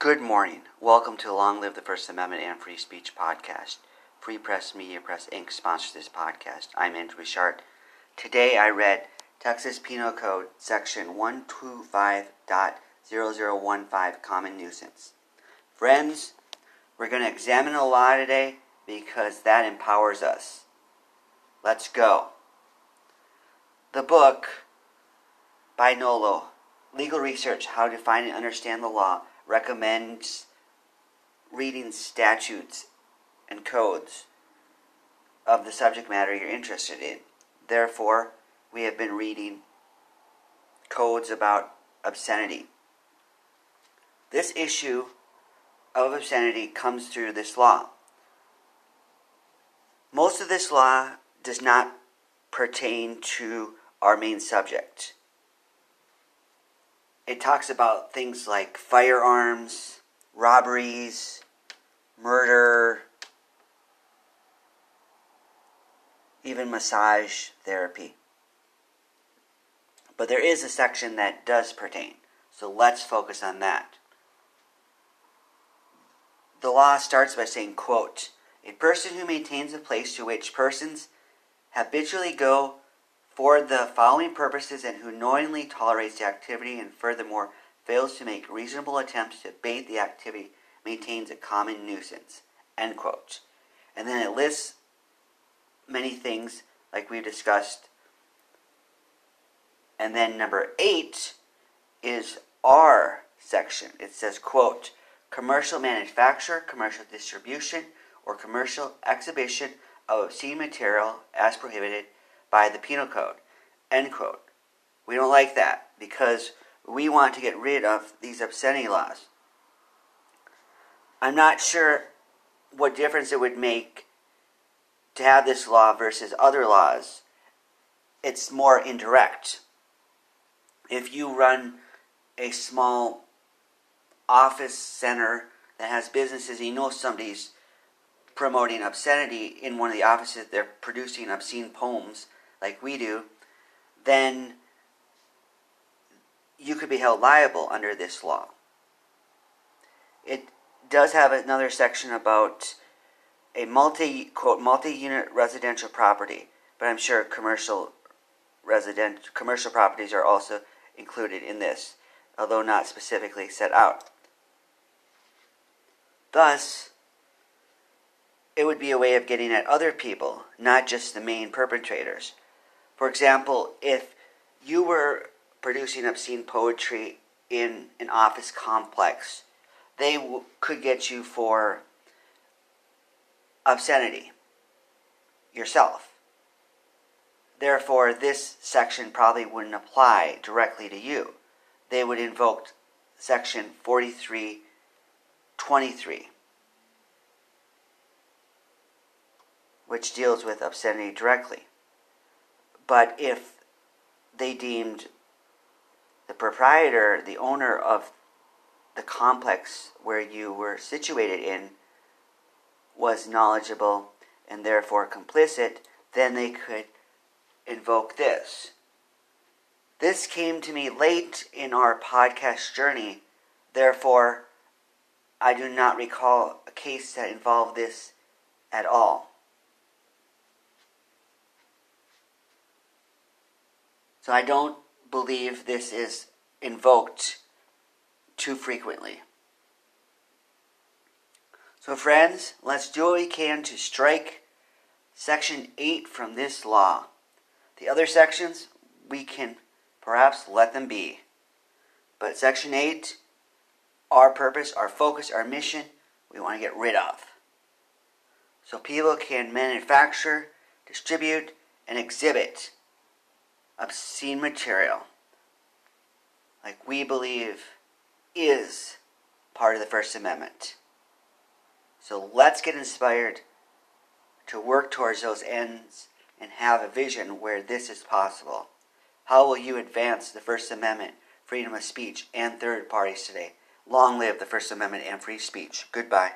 Good morning. Welcome to Long Live the First Amendment and Free Speech podcast. Free Press Media Press Inc. sponsors this podcast. I'm Andrew Richard. Today I read Texas Penal Code Section 125.0015 Common Nuisance. Friends, we're going to examine a law today because that empowers us. Let's go. The book by Nolo, Legal Research How to Find and Understand the Law, recommends reading statutes and codes of the subject matter you're interested in. Therefore, we have been reading codes about obscenity. This issue of obscenity comes through this law. Most of this law does not pertain to our main subject. It talks about things like firearms, robberies, murder, even massage therapy. But there is a section that does pertain, so let's focus on that. The law starts by saying, quote, a person who maintains a place to which persons habitually go for the following purposes and who knowingly tolerates the activity and furthermore fails to make reasonable attempts to abate the activity maintains a common nuisance. End quote. And then it lists many things like we've discussed. And then number eight is our section. It says, quote, commercial manufacture, commercial distribution, or commercial exhibition of obscene material as prohibited by the Penal Code. End quote. We don't like that because we want to get rid of these obscenity laws. I'm not sure what difference it would make to have this law versus other laws. It's more indirect. If you run a small office center that has businesses, you know somebody's promoting obscenity in one of the offices, they're producing obscene poems like we do, then you could be held liable under this law. It does have another section about a multi quote multi unit residential property, but I'm sure commercial resident commercial properties are also included in this, although not specifically set out. Thus, it would be a way of getting at other people, not just the main perpetrators. For example, if you were producing obscene poetry in an office complex, they w- could get you for obscenity yourself. Therefore, this section probably wouldn't apply directly to you. They would invoke section 4323, which deals with obscenity directly. But if they deemed the proprietor, the owner of the complex where you were situated in, was knowledgeable and therefore complicit, then they could invoke this. This came to me late in our podcast journey, therefore, I do not recall a case that involved this at all. So I don't believe this is invoked too frequently. So, friends, let's do what we can to strike Section 8 from this law. The other sections, we can perhaps let them be. But Section 8, our purpose, our focus, our mission, we want to get rid of. So people can manufacture, distribute, and exhibit obscene material, like we believe is part of the First Amendment. So let's get inspired to work towards those ends and have a vision where this is possible. How will you advance the First Amendment, freedom of speech, and third parties today? Long live the First Amendment and free speech. Goodbye.